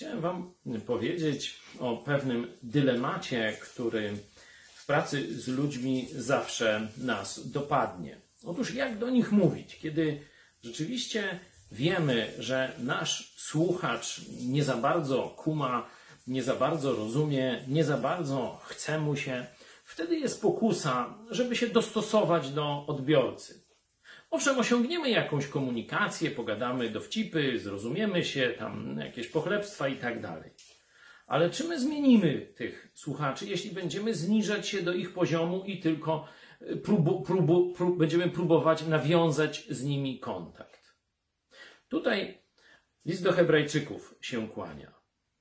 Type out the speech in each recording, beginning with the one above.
Chciałem Wam powiedzieć o pewnym dylemacie, który w pracy z ludźmi zawsze nas dopadnie. Otóż, jak do nich mówić, kiedy rzeczywiście wiemy, że nasz słuchacz nie za bardzo kuma, nie za bardzo rozumie, nie za bardzo chce mu się, wtedy jest pokusa, żeby się dostosować do odbiorcy. Owszem, osiągniemy jakąś komunikację, pogadamy dowcipy, zrozumiemy się, tam jakieś pochlebstwa i tak dalej. Ale czy my zmienimy tych słuchaczy, jeśli będziemy zniżać się do ich poziomu i tylko próbu, próbu, prób, będziemy próbować nawiązać z nimi kontakt? Tutaj list do Hebrajczyków się kłania.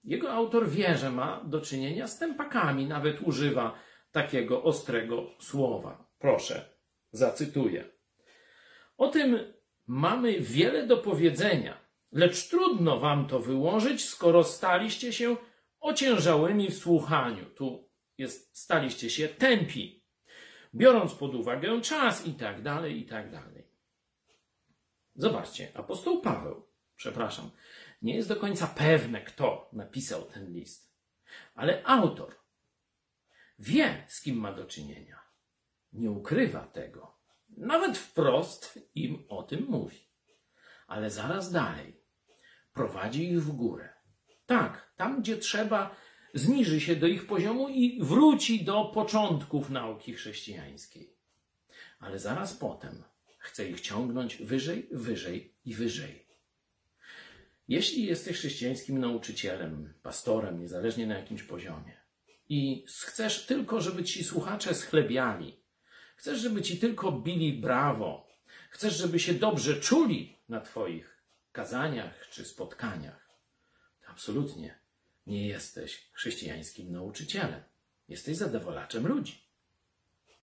Jego autor wie, że ma do czynienia z tępakami, nawet używa takiego ostrego słowa. Proszę, zacytuję. O tym mamy wiele do powiedzenia, lecz trudno wam to wyłożyć, skoro staliście się ociężałymi w słuchaniu. Tu jest, staliście się tępi, biorąc pod uwagę czas i tak dalej, i tak dalej. Zobaczcie, apostoł Paweł, przepraszam, nie jest do końca pewne, kto napisał ten list, ale autor wie, z kim ma do czynienia. Nie ukrywa tego. Nawet wprost im o tym mówi. Ale zaraz dalej prowadzi ich w górę. Tak, tam gdzie trzeba, zniży się do ich poziomu i wróci do początków nauki chrześcijańskiej. Ale zaraz potem chce ich ciągnąć wyżej, wyżej i wyżej. Jeśli jesteś chrześcijańskim nauczycielem, pastorem, niezależnie na jakimś poziomie, i chcesz tylko, żeby ci słuchacze schlebiali, chcesz, żeby ci tylko bili brawo, chcesz, żeby się dobrze czuli na Twoich kazaniach czy spotkaniach, absolutnie nie jesteś chrześcijańskim nauczycielem. Jesteś zadowalaczem ludzi.